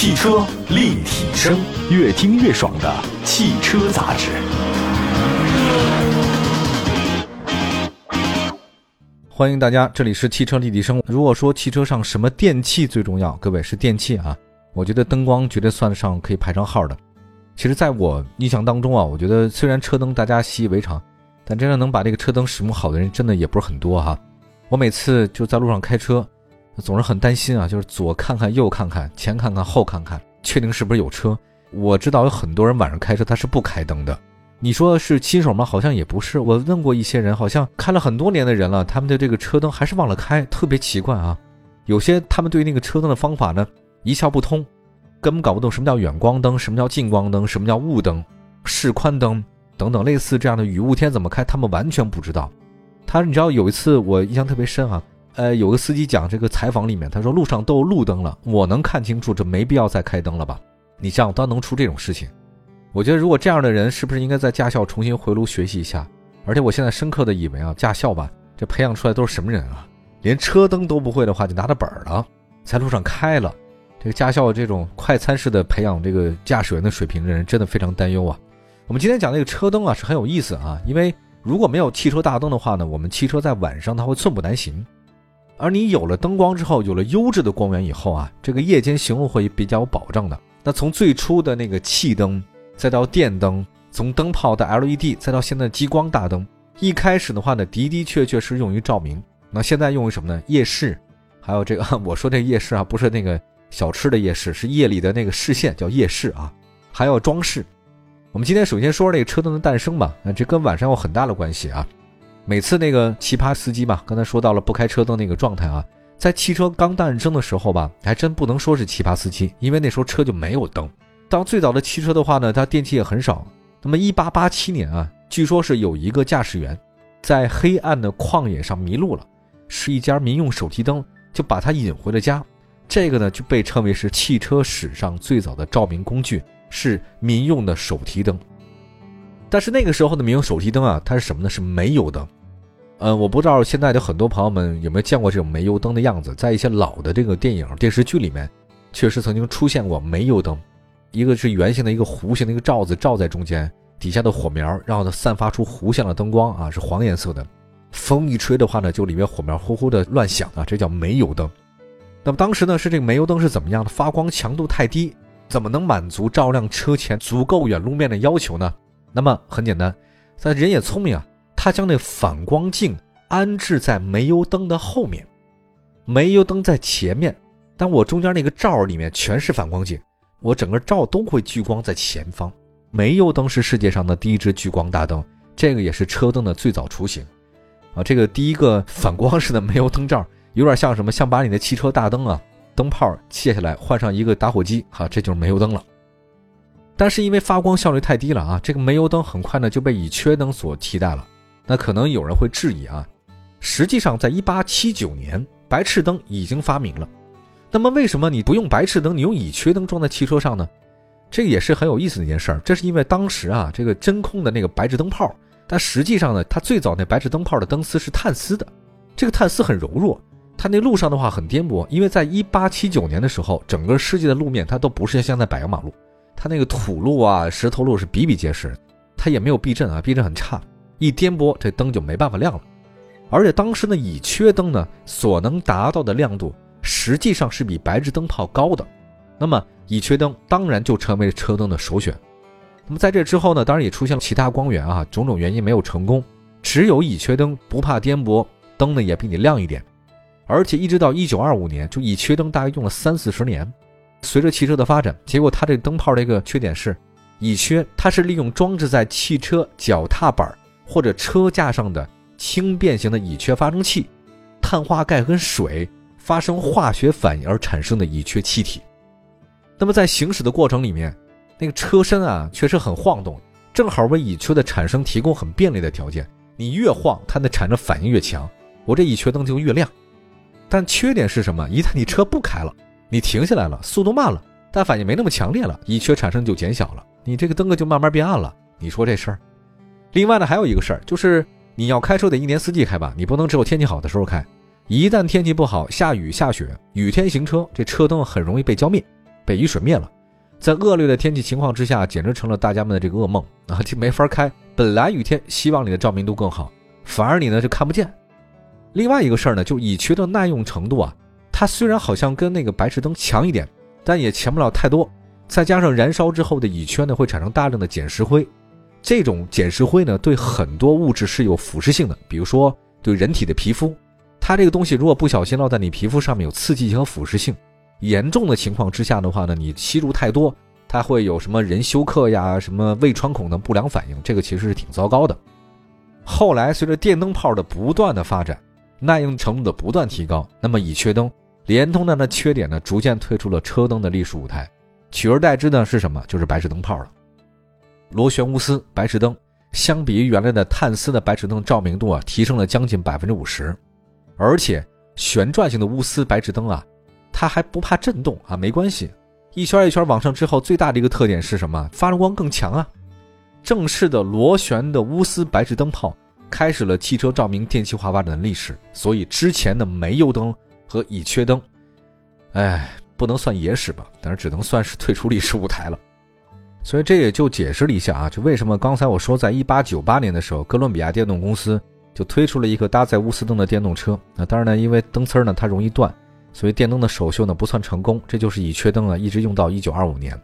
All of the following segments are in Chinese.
汽车立体声，越听越爽的汽车杂志。欢迎大家，这里是汽车立体声。如果说汽车上什么电器最重要，各位是电器啊，我觉得灯光绝对算得上可以排上号的。其实，在我印象当中啊，我觉得虽然车灯大家习以为常，但真正能把这个车灯使用好的人，真的也不是很多哈。我每次就在路上开车。总是很担心啊，就是左看看右看看，前看看后看看，确定是不是有车。我知道有很多人晚上开车他是不开灯的。你说是新手吗？好像也不是。我问过一些人，好像开了很多年的人了，他们的这个车灯还是忘了开，特别奇怪啊。有些他们对那个车灯的方法呢一窍不通，根本搞不懂什么叫远光灯，什么叫近光灯，什么叫雾灯、示宽灯等等类似这样的雨雾天怎么开，他们完全不知道。他你知道有一次我印象特别深啊。呃，有个司机讲这个采访里面，他说路上都有路灯了，我能看清楚，这没必要再开灯了吧？你这样当能出这种事情？我觉得如果这样的人，是不是应该在驾校重新回炉学习一下？而且我现在深刻的以为啊，驾校吧，这培养出来都是什么人啊？连车灯都不会的话，就拿着本了，在路上开了。这个驾校这种快餐式的培养这个驾驶员的水平的人，真的非常担忧啊。我们今天讲这个车灯啊，是很有意思啊，因为如果没有汽车大灯的话呢，我们汽车在晚上它会寸步难行。而你有了灯光之后，有了优质的光源以后啊，这个夜间行路会比较有保障的。那从最初的那个气灯，再到电灯，从灯泡到 LED，再到现在的激光大灯，一开始的话呢，的的确确是用于照明。那现在用于什么呢？夜视，还有这个我说这夜视啊，不是那个小吃的夜市，是夜里的那个视线叫夜视啊。还有装饰。我们今天首先说说这个车灯的诞生吧，那这跟晚上有很大的关系啊。每次那个奇葩司机吧，刚才说到了不开车灯那个状态啊，在汽车刚诞生的时候吧，还真不能说是奇葩司机，因为那时候车就没有灯。当最早的汽车的话呢，它电器也很少。那么1887年啊，据说是有一个驾驶员在黑暗的旷野上迷路了，是一家民用手提灯就把他引回了家。这个呢就被称为是汽车史上最早的照明工具，是民用的手提灯。但是那个时候的民用手提灯啊，它是什么呢？是煤油灯。嗯，我不知道现在的很多朋友们有没有见过这种煤油灯的样子，在一些老的这个电影电视剧里面，确实曾经出现过煤油灯，一个是圆形的一个弧形的一个罩子罩在中间，底下的火苗让它散发出弧线的灯光啊，是黄颜色的，风一吹的话呢，就里面火苗呼呼的乱响啊，这叫煤油灯。那么当时呢，是这个煤油灯是怎么样的？发光强度太低，怎么能满足照亮车前足够远路面的要求呢？那么很简单，咱人也聪明啊。他将那反光镜安置在煤油灯的后面，煤油灯在前面，但我中间那个罩里面全是反光镜，我整个罩都会聚光在前方。煤油灯是世界上的第一支聚光大灯，这个也是车灯的最早雏形。啊，这个第一个反光式的煤油灯罩，有点像什么？像把你的汽车大灯啊灯泡卸下来，换上一个打火机，哈，这就是煤油灯了。但是因为发光效率太低了啊，这个煤油灯很快呢就被乙炔灯所替代了。那可能有人会质疑啊，实际上在一八七九年，白炽灯已经发明了。那么为什么你不用白炽灯，你用乙炔灯装在汽车上呢？这也是很有意思的一件事儿。这是因为当时啊，这个真空的那个白炽灯泡，但实际上呢，它最早那白炽灯泡的灯丝是碳丝的，这个碳丝很柔弱，它那路上的话很颠簸。因为在一八七九年的时候，整个世界的路面它都不是像在柏油马路，它那个土路啊、石头路是比比皆是，它也没有避震啊，避震很差。一颠簸，这灯就没办法亮了。而且当时的乙炔灯呢，所能达到的亮度实际上是比白炽灯泡高的。那么乙炔灯当然就成为车灯的首选。那么在这之后呢，当然也出现了其他光源啊，种种原因没有成功。只有乙炔灯不怕颠簸，灯呢也比你亮一点。而且一直到一九二五年，就乙炔灯大约用了三四十年。随着汽车的发展，结果它这灯泡这个缺点是，乙炔它是利用装置在汽车脚踏板。或者车架上的轻便型的乙炔发生器，碳化钙跟水发生化学反应而产生的乙炔气体。那么在行驶的过程里面，那个车身啊确实很晃动，正好为乙炔的产生提供很便利的条件。你越晃，它的产生反应越强，我这乙炔灯就越亮。但缺点是什么？一旦你车不开了，你停下来了，速度慢了，但反应没那么强烈了，乙炔产生就减小了，你这个灯就慢慢变暗了。你说这事儿？另外呢，还有一个事儿，就是你要开车得一年四季开吧，你不能只有天气好的时候开。一旦天气不好，下雨下雪，雨天行车，这车灯很容易被浇灭。被雨水灭了。在恶劣的天气情况之下，简直成了大家们的这个噩梦啊，就没法开。本来雨天希望你的照明度更好，反而你呢就看不见。另外一个事儿呢，就乙炔的耐用程度啊，它虽然好像跟那个白炽灯强一点，但也强不了太多。再加上燃烧之后的乙炔呢，会产生大量的碱石灰，这种碱石灰呢，对很多物质是有腐蚀性的，比如说对人体的皮肤，它这个东西如果不小心落在你皮肤上面，有刺激性和腐蚀性。严重的情况之下的话呢，你吸入太多，它会有什么人休克呀、什么胃穿孔的不良反应，这个其实是挺糟糕的。后来随着电灯泡的不断的发展，耐用程度的不断提高，那么乙炔灯、连通灯的缺点呢，逐渐退出了车灯的历史舞台，取而代之的是什么？就是白炽灯泡了。螺旋钨丝白炽灯相比于原来的碳丝的白炽灯，照明度啊提升了将近百分之五十，而且旋转型的钨丝白炽灯啊。它还不怕震动啊，没关系，一圈一圈往上之后，最大的一个特点是什么？发光更强啊！正式的螺旋的钨丝白炽灯泡开始了汽车照明电气化发展的历史。所以之前的煤油灯和乙炔灯，哎，不能算野史吧，但是只能算是退出历史舞台了。所以这也就解释了一下啊，就为什么刚才我说在1898年的时候，哥伦比亚电动公司就推出了一个搭载钨丝灯的电动车。那当然呢，因为灯丝呢它容易断。所以电灯的首秀呢不算成功，这就是乙炔灯啊，一直用到一九二五年。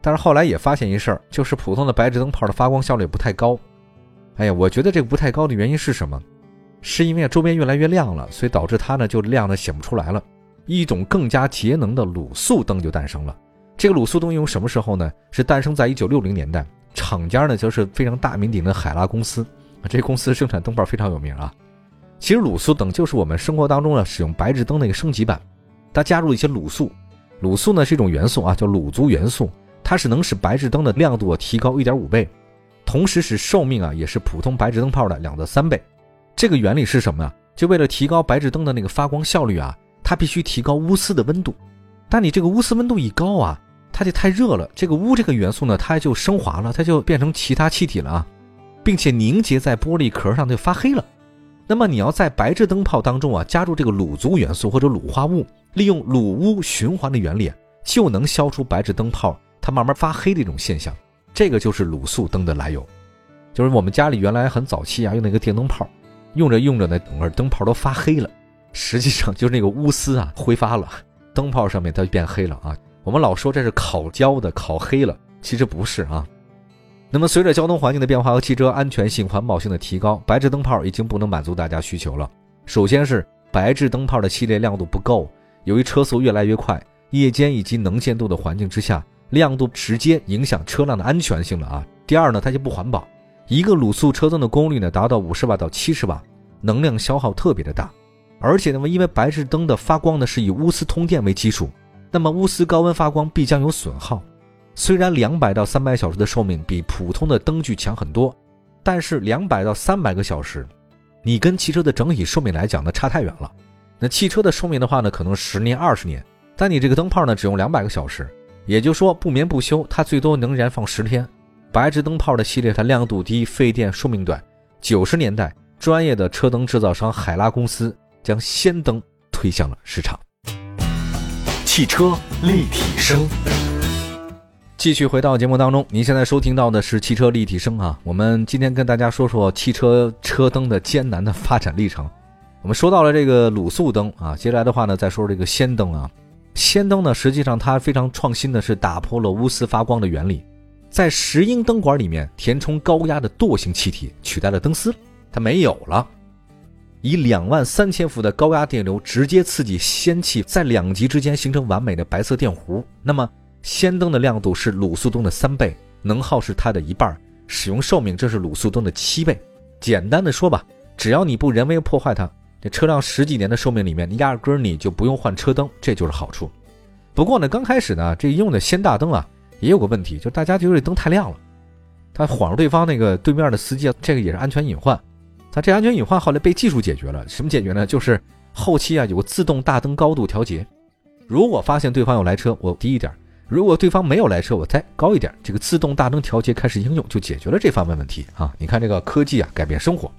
但是后来也发现一事儿，就是普通的白炽灯泡的发光效率不太高。哎呀，我觉得这个不太高的原因是什么？是因为周边越来越亮了，所以导致它呢就亮的显不出来了。一种更加节能的卤素灯就诞生了。这个卤素灯用什么时候呢？是诞生在一九六零年代，厂家呢就是非常大名鼎的海拉公司啊，这公司生产灯泡非常有名啊。其实卤素灯就是我们生活当中呢使用白炽灯的一个升级版，它加入一些卤素。卤素呢是一种元素啊，叫卤族元素，它是能使白炽灯的亮度提高一点五倍，同时使寿命啊也是普通白炽灯泡的两到三倍。这个原理是什么呢？就为了提高白炽灯的那个发光效率啊，它必须提高钨丝的温度。但你这个钨丝温度一高啊，它就太热了，这个钨这个元素呢它就升华了，它就变成其他气体了啊，并且凝结在玻璃壳上就发黑了。那么你要在白炽灯泡当中啊加入这个卤族元素或者卤化物，利用卤钨循环的原理，就能消除白炽灯泡它慢慢发黑的一种现象。这个就是卤素灯的来由，就是我们家里原来很早期啊用那个电灯泡，用着用着呢，整个灯泡都发黑了，实际上就是那个钨丝啊挥发了，灯泡上面它就变黑了啊。我们老说这是烤焦的，烤黑了，其实不是啊。那么，随着交通环境的变化和汽车安全性、环保性的提高，白炽灯泡已经不能满足大家需求了。首先是白炽灯泡的系列亮度不够，由于车速越来越快，夜间以及能见度的环境之下，亮度直接影响车辆的安全性了啊。第二呢，它就不环保，一个卤素车灯的功率呢达到五十瓦到七十瓦，能量消耗特别的大。而且，呢因为白炽灯的发光呢是以钨丝通电为基础，那么钨丝高温发光必将有损耗。虽然两百到三百小时的寿命比普通的灯具强很多，但是两百到三百个小时，你跟汽车的整体寿命来讲呢差太远了。那汽车的寿命的话呢，可能十年二十年，但你这个灯泡呢只用两百个小时，也就是说不眠不休，它最多能燃放十天。白炽灯泡的系列它亮度低、费电、寿命短。九十年代，专业的车灯制造商海拉公司将氙灯推向了市场。汽车立体声。继续回到节目当中，您现在收听到的是汽车立体声啊。我们今天跟大家说说汽车车灯的艰难的发展历程。我们说到了这个卤素灯啊，接下来的话呢，再说这个氙灯啊。氙灯呢，实际上它非常创新的是打破了钨丝发光的原理，在石英灯管里面填充高压的惰性气体，取代了灯丝，它没有了。以两万三千伏的高压电流直接刺激氙气在两极之间形成完美的白色电弧，那么。氙灯的亮度是卤素灯的三倍，能耗是它的一半，使用寿命这是卤素灯的七倍。简单的说吧，只要你不人为破坏它，这车辆十几年的寿命里面，压根儿你就不用换车灯，这就是好处。不过呢，刚开始呢，这用的氙大灯啊，也有个问题，就大家觉得这灯太亮了，它晃着对方那个对面的司机，这个也是安全隐患。那这安全隐患后来被技术解决了，什么解决呢？就是后期啊有个自动大灯高度调节，如果发现对方有来车，我低一点。如果对方没有来车，我再高一点，这个自动大灯调节开始应用，就解决了这方面问题啊！你看这个科技啊，改变生活。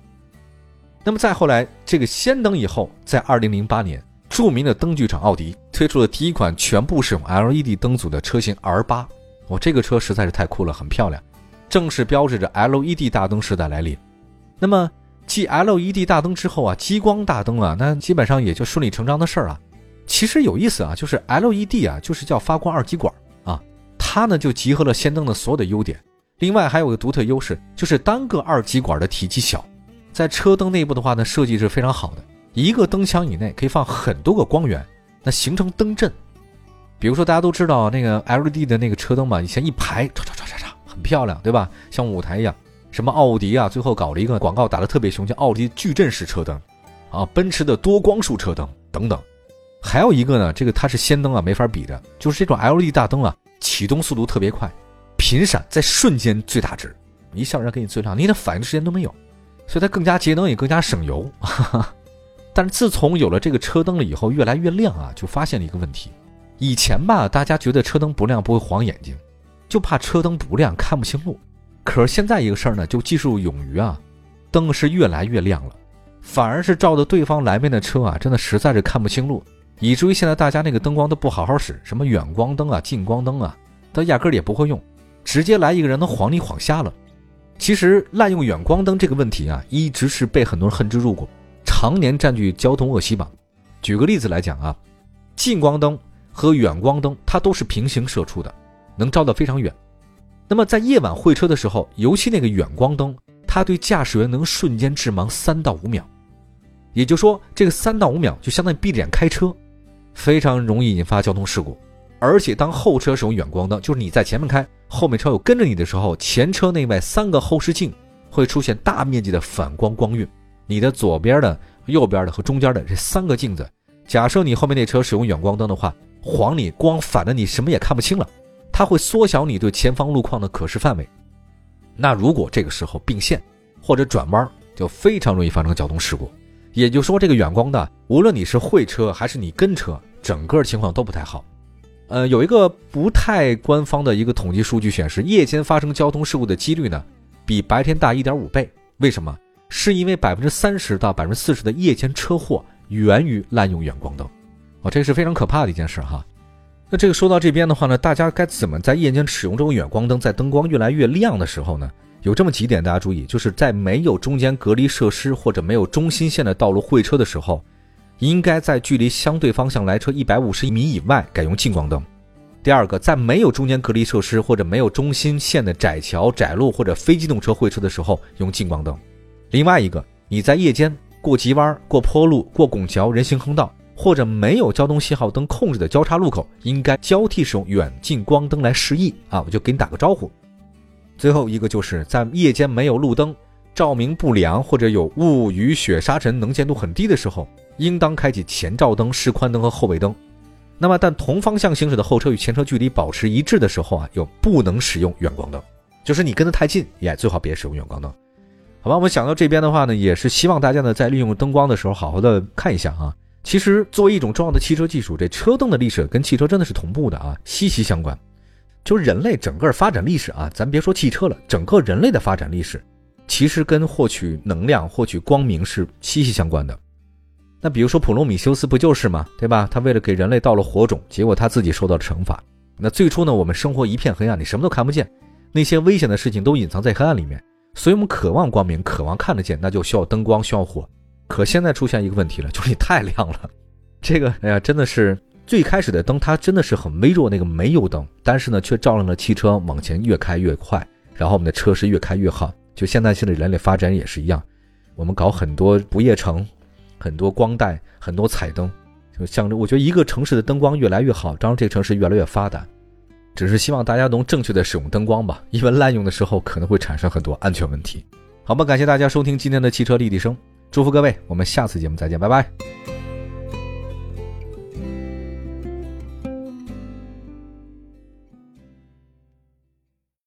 那么再后来，这个氙灯以后，在二零零八年，著名的灯具厂奥迪推出了第一款全部使用 LED 灯组的车型 R 八。我这个车实在是太酷了，很漂亮，正是标志着 LED 大灯时代来临。那么继 LED 大灯之后啊，激光大灯啊，那基本上也就顺理成章的事儿了。其实有意思啊，就是 LED 啊，就是叫发光二极管啊，它呢就集合了氙灯的所有的优点。另外还有个独特优势，就是单个二极管的体积小，在车灯内部的话呢，设计是非常好的，一个灯箱以内可以放很多个光源，那形成灯阵。比如说大家都知道那个 LED 的那个车灯嘛，以前一排唰唰唰唰唰，很漂亮，对吧？像舞台一样。什么奥迪啊，最后搞了一个广告打得特别凶，叫奥迪矩阵式车灯，啊，奔驰的多光束车灯等等。还有一个呢，这个它是氙灯啊，没法比的，就是这种 LED 大灯啊，启动速度特别快。频闪在瞬间最大值，一下让给你最亮，你连反应时间都没有，所以它更加节能也更加省油。哈 哈但是自从有了这个车灯了以后，越来越亮啊，就发现了一个问题。以前吧，大家觉得车灯不亮不会晃眼睛，就怕车灯不亮看不清路。可是现在一个事儿呢，就技术勇于啊，灯是越来越亮了，反而是照的对方来面的车啊，真的实在是看不清路，以至于现在大家那个灯光都不好好使，什么远光灯啊、近光灯啊，都压根儿也不会用。直接来一个人能晃你晃瞎了。其实滥用远光灯这个问题啊，一直是被很多人恨之入骨，常年占据交通恶习榜。举个例子来讲啊，近光灯和远光灯它都是平行射出的，能照得非常远。那么在夜晚会车的时候，尤其那个远光灯，它对驾驶员能瞬间致盲三到五秒。也就是说，这个三到五秒就相当于闭着眼开车，非常容易引发交通事故。而且当后车使用远光灯，就是你在前面开。后面车友跟着你的时候，前车内外三个后视镜会出现大面积的反光光晕。你的左边的、右边的和中间的这三个镜子，假设你后面那车使用远光灯的话，晃你光反的你什么也看不清了，它会缩小你对前方路况的可视范围。那如果这个时候并线或者转弯，就非常容易发生交通事故。也就是说，这个远光的，无论你是会车还是你跟车，整个情况都不太好。呃，有一个不太官方的一个统计数据显示，夜间发生交通事故的几率呢，比白天大一点五倍。为什么？是因为百分之三十到百分之四十的夜间车祸源于滥用远光灯。哦，这是非常可怕的一件事哈。那这个说到这边的话呢，大家该怎么在夜间使用这种远光灯，在灯光越来越亮的时候呢？有这么几点大家注意，就是在没有中间隔离设施或者没有中心线的道路会车的时候。应该在距离相对方向来车一百五十米以外改用近光灯。第二个，在没有中间隔离设施或者没有中心线的窄桥、窄路或者非机动车会车的时候用近光灯。另外一个，你在夜间过急弯、过坡路、过拱桥、人行横道或者没有交通信号灯控制的交叉路口，应该交替使用远近光灯来示意啊，我就给你打个招呼。最后一个就是在夜间没有路灯、照明不良或者有雾、雨、雪、沙尘能见度很低的时候。应当开启前照灯、示宽灯和后尾灯。那么，但同方向行驶的后车与前车距离保持一致的时候啊，又不能使用远光灯。就是你跟得太近，也最好别使用远光灯。好吧，我们想到这边的话呢，也是希望大家呢在利用灯光的时候，好好的看一下啊。其实，作为一种重要的汽车技术，这车灯的历史跟汽车真的是同步的啊，息息相关。就是人类整个发展历史啊，咱别说汽车了，整个人类的发展历史，其实跟获取能量、获取光明是息息相关的。那比如说普罗米修斯不就是吗？对吧？他为了给人类到了火种，结果他自己受到了惩罚。那最初呢，我们生活一片黑暗，你什么都看不见，那些危险的事情都隐藏在黑暗里面，所以我们渴望光明，渴望看得见，那就需要灯光，需要火。可现在出现一个问题了，就是你太亮了。这个，哎呀，真的是最开始的灯，它真的是很微弱，那个煤油灯，但是呢，却照亮了汽车往前越开越快，然后我们的车是越开越好。就现在现在人类发展也是一样，我们搞很多不夜城。很多光带，很多彩灯，就像我觉得一个城市的灯光越来越好，当然这个城市越来越发达。只是希望大家能正确的使用灯光吧，因为滥用的时候可能会产生很多安全问题。好吧，感谢大家收听今天的汽车立体声，祝福各位，我们下次节目再见，拜拜。